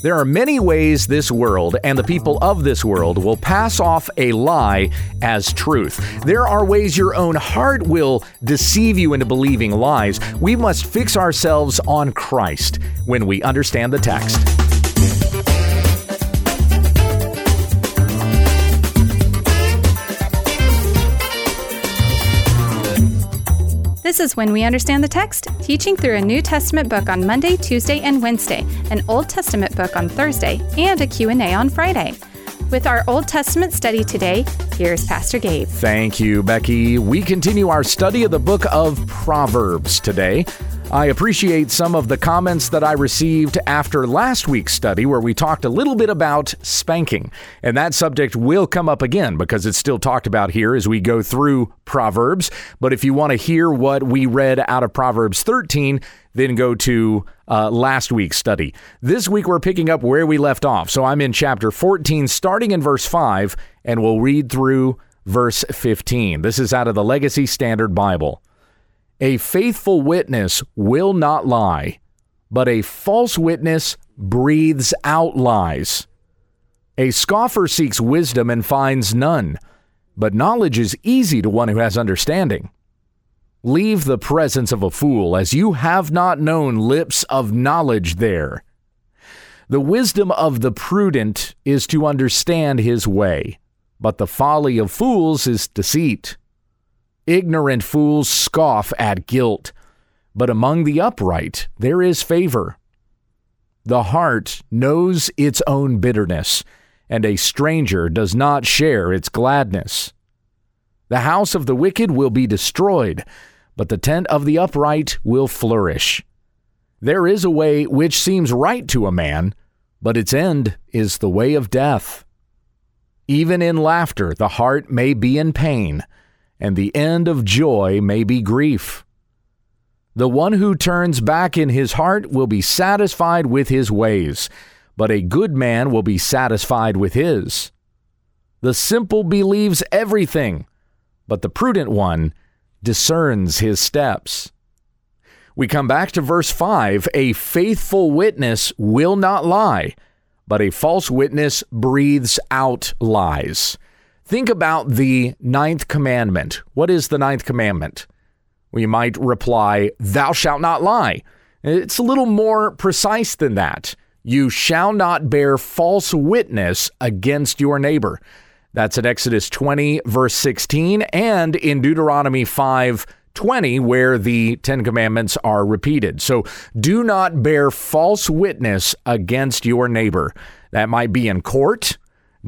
There are many ways this world and the people of this world will pass off a lie as truth. There are ways your own heart will deceive you into believing lies. We must fix ourselves on Christ when we understand the text. This is When We Understand the Text, teaching through a New Testament book on Monday, Tuesday, and Wednesday, an Old Testament book on Thursday, and a Q&A on Friday. With our Old Testament study today, here's Pastor Gabe. Thank you, Becky. We continue our study of the book of Proverbs today. I appreciate some of the comments that I received after last week's study, where we talked a little bit about spanking. And that subject will come up again because it's still talked about here as we go through Proverbs. But if you want to hear what we read out of Proverbs 13, then go to uh, last week's study. This week, we're picking up where we left off. So I'm in chapter 14, starting in verse 5, and we'll read through verse 15. This is out of the Legacy Standard Bible. A faithful witness will not lie, but a false witness breathes out lies. A scoffer seeks wisdom and finds none, but knowledge is easy to one who has understanding. Leave the presence of a fool, as you have not known lips of knowledge there. The wisdom of the prudent is to understand his way, but the folly of fools is deceit. Ignorant fools scoff at guilt, but among the upright there is favor. The heart knows its own bitterness, and a stranger does not share its gladness. The house of the wicked will be destroyed, but the tent of the upright will flourish. There is a way which seems right to a man, but its end is the way of death. Even in laughter, the heart may be in pain and the end of joy may be grief. The one who turns back in his heart will be satisfied with his ways, but a good man will be satisfied with his. The simple believes everything, but the prudent one discerns his steps. We come back to verse 5 A faithful witness will not lie, but a false witness breathes out lies. Think about the ninth commandment. What is the ninth commandment? We might reply, Thou shalt not lie. It's a little more precise than that. You shall not bear false witness against your neighbor. That's in Exodus 20, verse 16, and in Deuteronomy 5, 20, where the Ten Commandments are repeated. So do not bear false witness against your neighbor. That might be in court.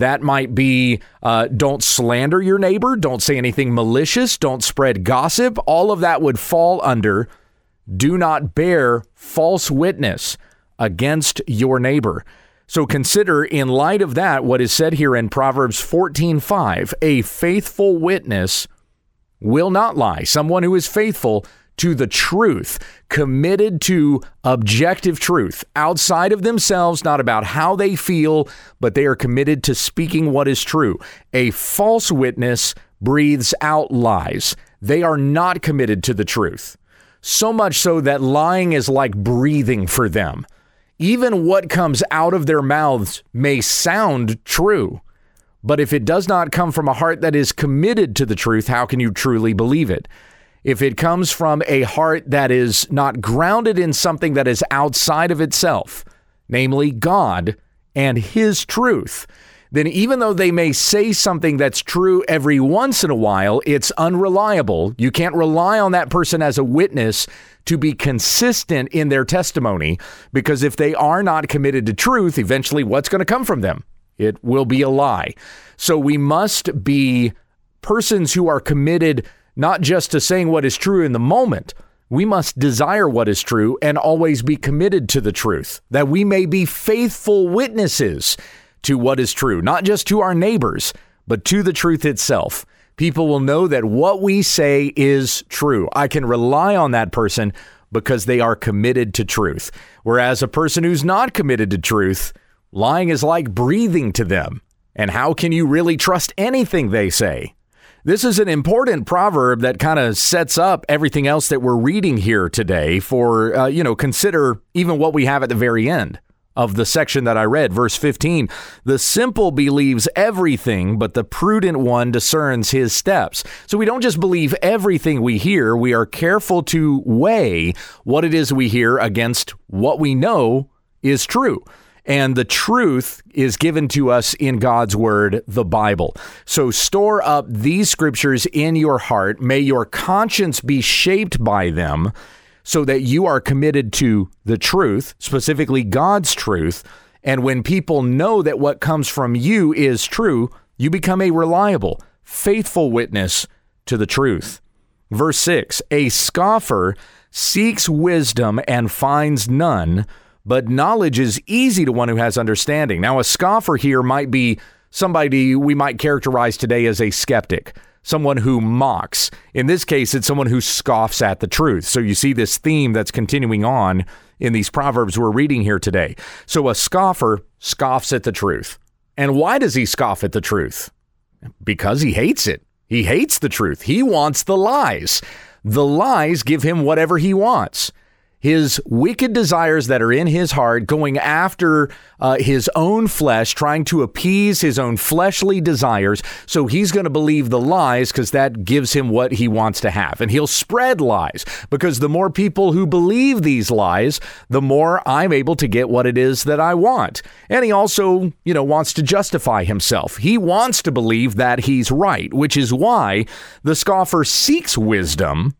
That might be uh, don't slander your neighbor, don't say anything malicious, don't spread gossip. All of that would fall under do not bear false witness against your neighbor. So consider in light of that what is said here in Proverbs 14:5, a faithful witness will not lie. Someone who is faithful to the truth, committed to objective truth outside of themselves, not about how they feel, but they are committed to speaking what is true. A false witness breathes out lies. They are not committed to the truth. So much so that lying is like breathing for them. Even what comes out of their mouths may sound true. But if it does not come from a heart that is committed to the truth, how can you truly believe it? If it comes from a heart that is not grounded in something that is outside of itself, namely God and His truth, then even though they may say something that's true every once in a while, it's unreliable. You can't rely on that person as a witness to be consistent in their testimony because if they are not committed to truth, eventually what's going to come from them? It will be a lie. So we must be persons who are committed not just to saying what is true in the moment. We must desire what is true and always be committed to the truth, that we may be faithful witnesses to what is true, not just to our neighbors, but to the truth itself. People will know that what we say is true. I can rely on that person because they are committed to truth. Whereas a person who's not committed to truth, lying is like breathing to them. And how can you really trust anything they say? This is an important proverb that kind of sets up everything else that we're reading here today for, uh, you know, consider even what we have at the very end of the section that I read, verse 15. The simple believes everything, but the prudent one discerns his steps. So we don't just believe everything we hear, we are careful to weigh what it is we hear against what we know is true. And the truth is given to us in God's word, the Bible. So store up these scriptures in your heart. May your conscience be shaped by them so that you are committed to the truth, specifically God's truth. And when people know that what comes from you is true, you become a reliable, faithful witness to the truth. Verse 6 A scoffer seeks wisdom and finds none, but knowledge is easy to one who has understanding. Now, a scoffer here might be somebody we might characterize today as a skeptic someone who mocks. In this case, it's someone who scoffs at the truth. So you see this theme that's continuing on in these proverbs we're reading here today. So a scoffer scoffs at the truth. And why does he scoff at the truth? Because he hates it. He hates the truth. He wants the lies. The lies give him whatever he wants his wicked desires that are in his heart, going after uh, his own flesh, trying to appease his own fleshly desires. So he's going to believe the lies because that gives him what he wants to have. And he'll spread lies because the more people who believe these lies, the more I'm able to get what it is that I want. And he also, you know, wants to justify himself. He wants to believe that he's right, which is why the scoffer seeks wisdom,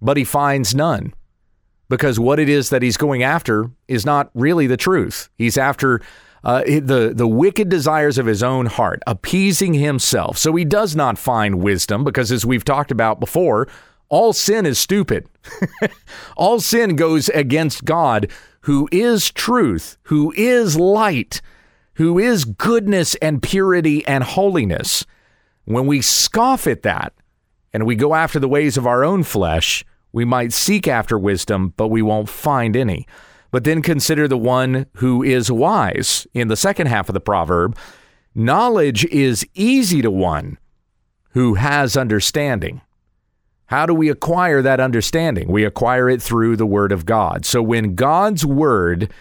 but he finds none because what it is that he's going after is not really the truth. He's after uh, the the wicked desires of his own heart, appeasing himself. So he does not find wisdom because, as we've talked about before, all sin is stupid. all sin goes against God, who is truth, who is light, who is goodness and purity and holiness. When we scoff at that and we go after the ways of our own flesh, we might seek after wisdom, but we won't find any. But then consider the one who is wise in the second half of the proverb. Knowledge is easy to one who has understanding. How do we acquire that understanding? We acquire it through the Word of God. So when God's Word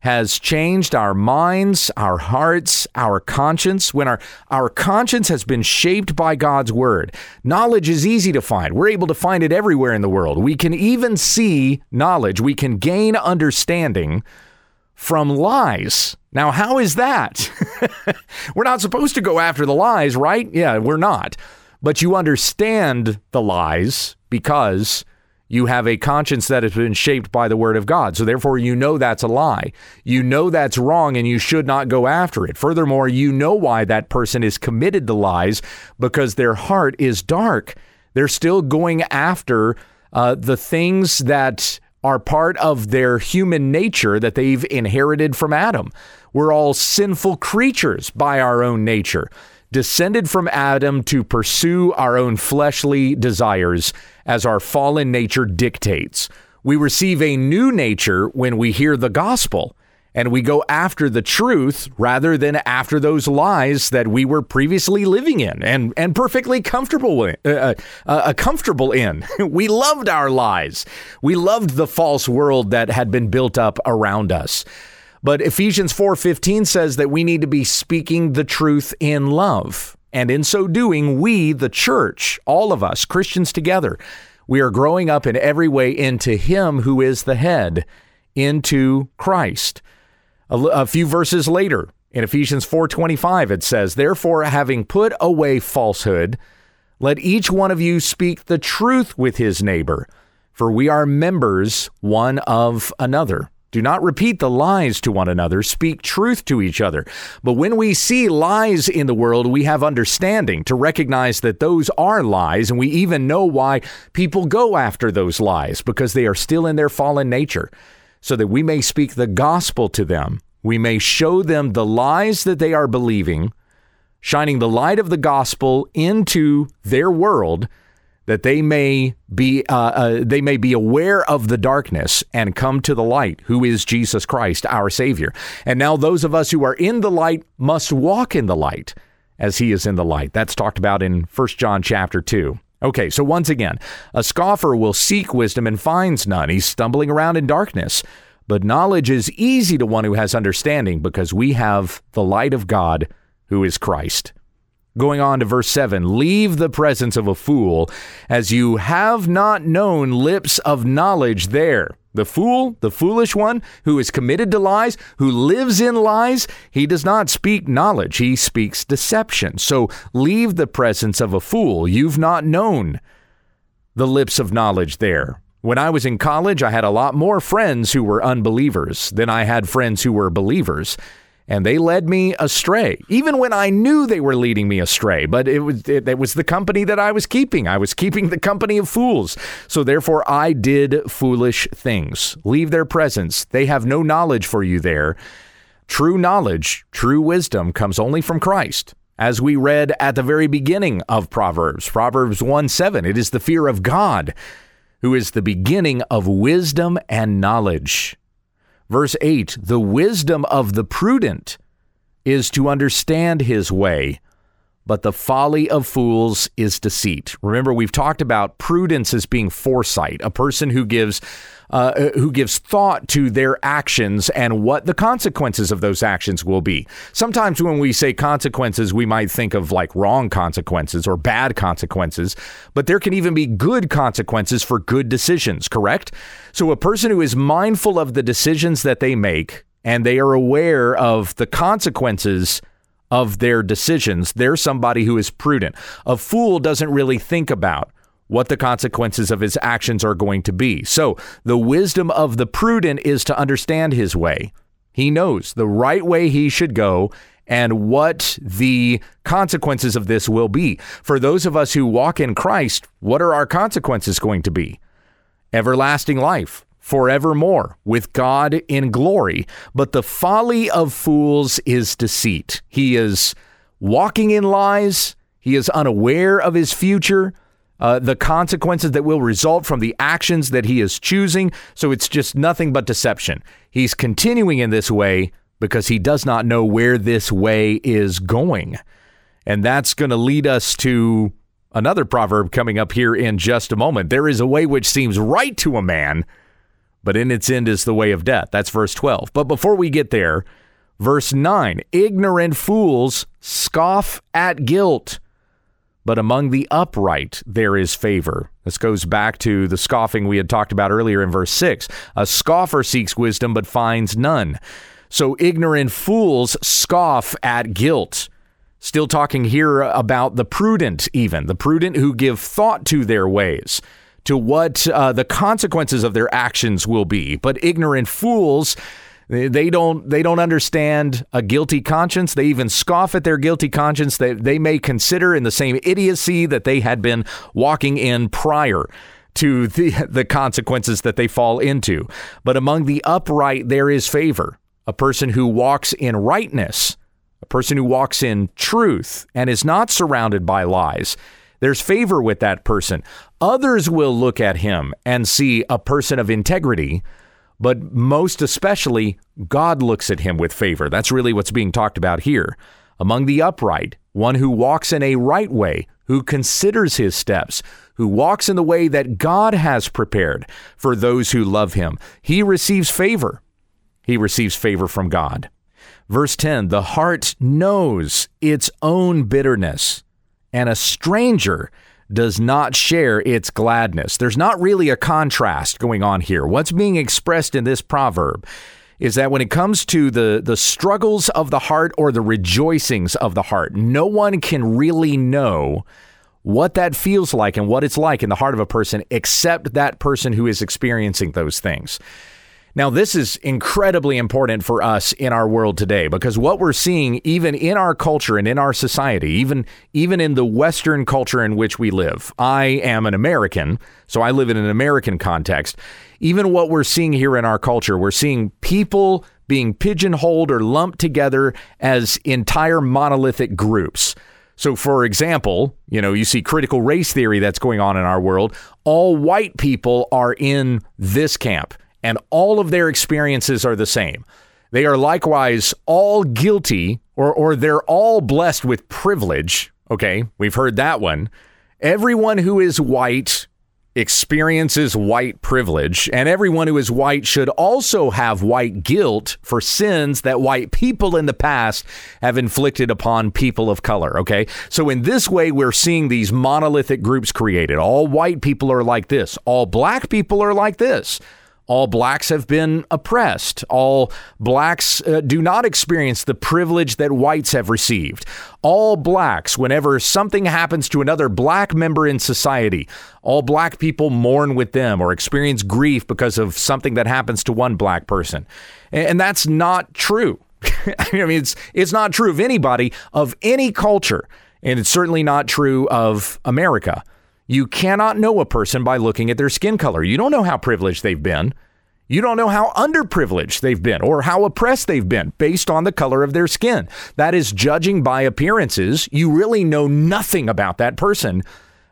has changed our minds, our hearts, our conscience. When our, our conscience has been shaped by God's word, knowledge is easy to find. We're able to find it everywhere in the world. We can even see knowledge, we can gain understanding from lies. Now, how is that? we're not supposed to go after the lies, right? Yeah, we're not. But you understand the lies because you have a conscience that has been shaped by the word of God. So therefore, you know that's a lie. You know that's wrong and you should not go after it. Furthermore, you know why that person is committed to lies because their heart is dark. They're still going after uh, the things that are part of their human nature that they've inherited from Adam. We're all sinful creatures by our own nature descended from Adam to pursue our own fleshly desires as our fallen nature dictates. We receive a new nature when we hear the gospel and we go after the truth rather than after those lies that we were previously living in and, and perfectly comfortable in, uh, uh, uh, comfortable in. we loved our lies. We loved the false world that had been built up around us. But Ephesians 4:15 says that we need to be speaking the truth in love. And in so doing, we, the church, all of us, Christians together, we are growing up in every way into him who is the head, into Christ. A, few verses later, in Ephesians 4:25 it says, "Therefore having put away falsehood, let each one of you speak the truth with his neighbor, for we are members one of another." Do not repeat the lies to one another. Speak truth to each other. But when we see lies in the world, we have understanding to recognize that those are lies, and we even know why people go after those lies because they are still in their fallen nature, so that we may speak the gospel to them. We may show them the lies that they are believing, shining the light of the gospel into their world that they may be uh, uh, they may be aware of the darkness and come to the light, who is Jesus Christ, our Savior. And now those of us who are in the light must walk in the light as He is in the light. That's talked about in 1 John chapter two. Okay, so once again, a scoffer will seek wisdom and finds none. He's stumbling around in darkness. But knowledge is easy to one who has understanding because we have the light of God, who is Christ. Going on to verse 7 Leave the presence of a fool, as you have not known lips of knowledge there. The fool, the foolish one, who is committed to lies, who lives in lies, he does not speak knowledge, he speaks deception. So leave the presence of a fool. You've not known the lips of knowledge there. When I was in college, I had a lot more friends who were unbelievers than I had friends who were believers. And they led me astray, even when I knew they were leading me astray. But it was it, it was the company that I was keeping. I was keeping the company of fools. So therefore, I did foolish things. Leave their presence. They have no knowledge for you there. True knowledge, true wisdom comes only from Christ. As we read at the very beginning of Proverbs, Proverbs 1 7, it is the fear of God who is the beginning of wisdom and knowledge. Verse 8 The wisdom of the prudent is to understand his way, but the folly of fools is deceit. Remember, we've talked about prudence as being foresight, a person who gives uh, who gives thought to their actions and what the consequences of those actions will be. Sometimes when we say consequences, we might think of like wrong consequences or bad consequences, but there can even be good consequences for good decisions, correct? So a person who is mindful of the decisions that they make and they are aware of the consequences of their decisions, they're somebody who is prudent. A fool doesn't really think about what the consequences of his actions are going to be. So, the wisdom of the prudent is to understand his way. He knows the right way he should go and what the consequences of this will be. For those of us who walk in Christ, what are our consequences going to be? Everlasting life, forevermore, with God in glory. But the folly of fools is deceit. He is walking in lies, he is unaware of his future uh, the consequences that will result from the actions that he is choosing. So it's just nothing but deception. He's continuing in this way because he does not know where this way is going. And that's going to lead us to another proverb coming up here in just a moment. There is a way which seems right to a man, but in its end is the way of death. That's verse 12. But before we get there, verse 9 ignorant fools scoff at guilt but among the upright there is favor. This goes back to the scoffing we had talked about earlier in verse 6. A scoffer seeks wisdom but finds none. So ignorant fools scoff at guilt. Still talking here about the prudent, even the prudent who give thought to their ways, to what uh, the consequences of their actions will be. But ignorant fools they don't they don't understand a guilty conscience. They even scoff at their guilty conscience that they may consider in the same idiocy that they had been walking in prior to the the consequences that they fall into. But among the upright there is favor. A person who walks in rightness, a person who walks in truth and is not surrounded by lies. There's favor with that person. Others will look at him and see a person of integrity but most especially, God looks at him with favor. That's really what's being talked about here. Among the upright, one who walks in a right way, who considers his steps, who walks in the way that God has prepared for those who love him, he receives favor. He receives favor from God. Verse 10 The heart knows its own bitterness, and a stranger does not share its gladness. There's not really a contrast going on here. What's being expressed in this proverb is that when it comes to the, the struggles of the heart or the rejoicings of the heart, no one can really know what that feels like and what it's like in the heart of a person except that person who is experiencing those things. Now, this is incredibly important for us in our world today because what we're seeing, even in our culture and in our society, even even in the Western culture in which we live, I am an American, so I live in an American context. Even what we're seeing here in our culture, we're seeing people being pigeonholed or lumped together as entire monolithic groups. So, for example, you know, you see critical race theory that's going on in our world. All white people are in this camp and all of their experiences are the same. They are likewise all guilty, or, or they're all blessed with privilege. Okay, we've heard that one. Everyone who is white experiences white privilege, and everyone who is white should also have white guilt for sins that white people in the past have inflicted upon people of color. Okay. So, in this way, we're seeing these monolithic groups created. All white people are like this, all black people are like this all blacks have been oppressed. All blacks uh, do not experience the privilege that whites have received. All blacks, whenever something happens to another black member in society, all black people mourn with them or experience grief because of something that happens to one black person. And that's not true. I mean, it's, it's not true of anybody of any culture. And it's certainly not true of America. You cannot know a person by looking at their skin color. You don't know how privileged they've been. You don't know how underprivileged they've been or how oppressed they've been based on the color of their skin. That is judging by appearances. You really know nothing about that person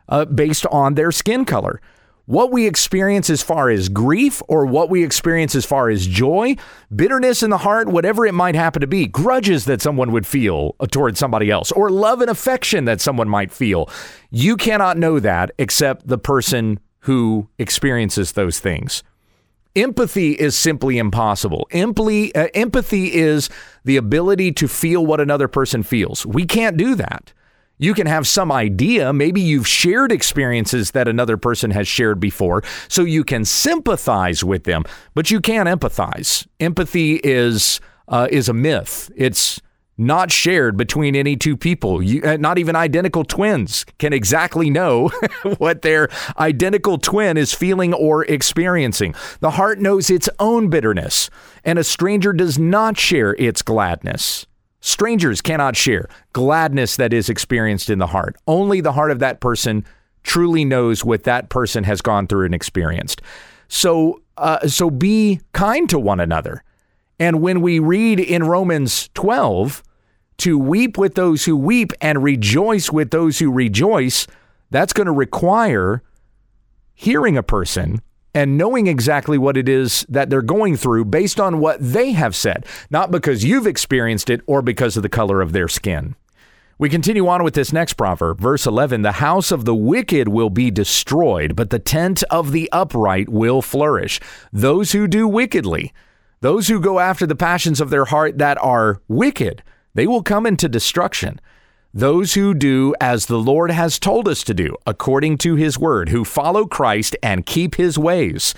uh, based on their skin color what we experience as far as grief or what we experience as far as joy, bitterness in the heart, whatever it might happen to be, grudges that someone would feel towards somebody else, or love and affection that someone might feel. You cannot know that except the person who experiences those things. Empathy is simply impossible. Empathy, uh, empathy is the ability to feel what another person feels. We can't do that. You can have some idea. Maybe you've shared experiences that another person has shared before, so you can sympathize with them, but you can't empathize. Empathy is uh, is a myth. It's not shared between any two people. You, uh, not even identical twins can exactly know what their identical twin is feeling or experiencing. The heart knows its own bitterness, and a stranger does not share its gladness. Strangers cannot share gladness that is experienced in the heart. Only the heart of that person truly knows what that person has gone through and experienced. So, uh, so be kind to one another. And when we read in Romans 12 to weep with those who weep and rejoice with those who rejoice, that's going to require hearing a person and knowing exactly what it is that they're going through based on what they have said, not because you've experienced it or because of the color of their skin. We continue on with this next proverb, verse 11 The house of the wicked will be destroyed, but the tent of the upright will flourish. Those who do wickedly, those who go after the passions of their heart that are wicked, they will come into destruction those who do as the Lord has told us to do, according to his word, who follow Christ and keep his ways,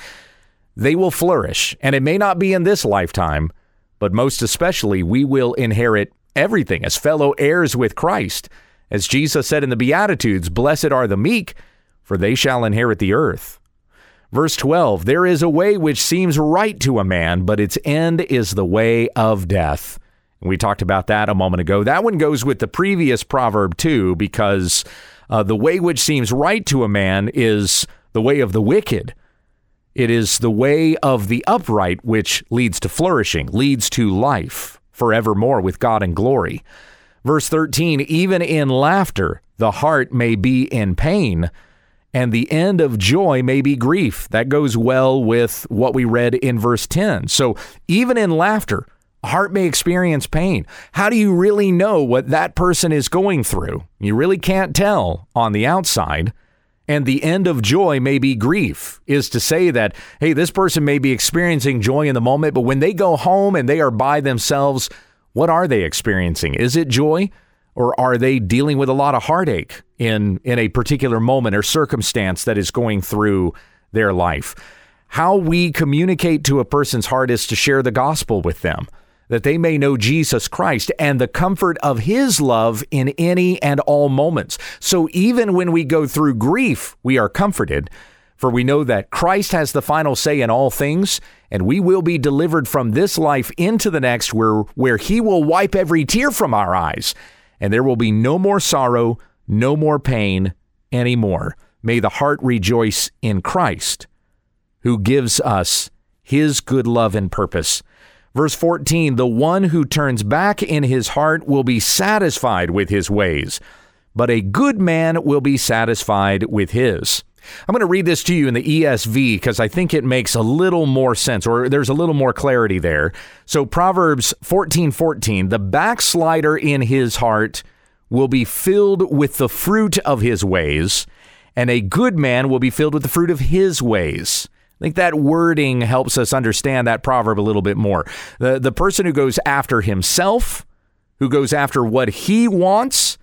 they will flourish. And it may not be in this lifetime, but most especially, we will inherit everything as fellow heirs with Christ. As Jesus said in the Beatitudes, Blessed are the meek, for they shall inherit the earth. Verse 12 There is a way which seems right to a man, but its end is the way of death. We talked about that a moment ago. That one goes with the previous proverb, too, because uh, the way which seems right to a man is the way of the wicked. It is the way of the upright which leads to flourishing, leads to life forevermore with God and glory. Verse 13 Even in laughter, the heart may be in pain, and the end of joy may be grief. That goes well with what we read in verse 10. So even in laughter, heart may experience pain. How do you really know what that person is going through? You really can't tell on the outside. And the end of joy may be grief, is to say that, hey, this person may be experiencing joy in the moment, but when they go home and they are by themselves, what are they experiencing? Is it joy? Or are they dealing with a lot of heartache in, in a particular moment or circumstance that is going through their life? How we communicate to a person's heart is to share the gospel with them that they may know Jesus Christ and the comfort of his love in any and all moments. So even when we go through grief, we are comforted, for we know that Christ has the final say in all things, and we will be delivered from this life into the next where where he will wipe every tear from our eyes, and there will be no more sorrow, no more pain anymore. May the heart rejoice in Christ, who gives us his good love and purpose Verse 14 The one who turns back in his heart will be satisfied with his ways, but a good man will be satisfied with his. I'm going to read this to you in the ESV because I think it makes a little more sense or there's a little more clarity there. So Proverbs 14:14, the backslider in his heart will be filled with the fruit of his ways, and a good man will be filled with the fruit of his ways. I think that wording helps us understand that proverb a little bit more. The, the person who goes after himself, who goes after what he wants,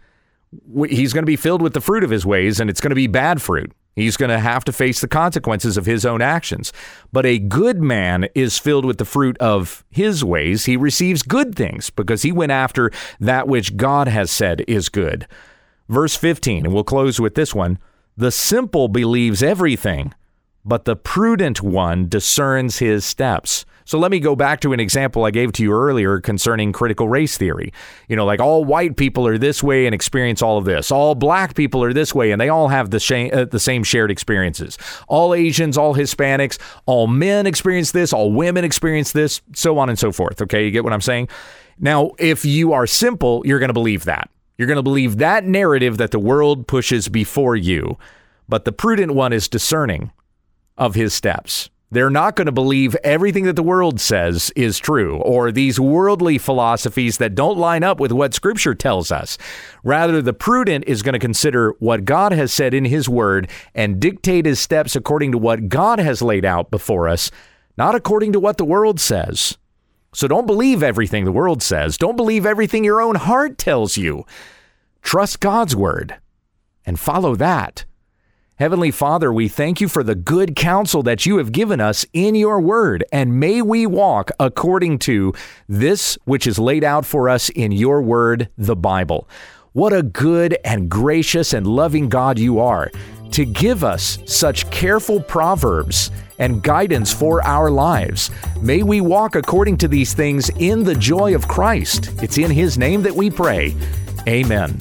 he's going to be filled with the fruit of his ways, and it's going to be bad fruit. He's going to have to face the consequences of his own actions. But a good man is filled with the fruit of his ways. He receives good things because he went after that which God has said is good. Verse 15, and we'll close with this one The simple believes everything, but the prudent one discerns his steps. So let me go back to an example I gave to you earlier concerning critical race theory. You know, like all white people are this way and experience all of this. All black people are this way and they all have the, sh- uh, the same shared experiences. All Asians, all Hispanics, all men experience this, all women experience this, so on and so forth. Okay, you get what I'm saying? Now, if you are simple, you're going to believe that. You're going to believe that narrative that the world pushes before you. But the prudent one is discerning of his steps. They're not going to believe everything that the world says is true or these worldly philosophies that don't line up with what Scripture tells us. Rather, the prudent is going to consider what God has said in His Word and dictate his steps according to what God has laid out before us, not according to what the world says. So don't believe everything the world says. Don't believe everything your own heart tells you. Trust God's Word and follow that. Heavenly Father, we thank you for the good counsel that you have given us in your word, and may we walk according to this which is laid out for us in your word, the Bible. What a good and gracious and loving God you are to give us such careful proverbs and guidance for our lives. May we walk according to these things in the joy of Christ. It's in His name that we pray. Amen.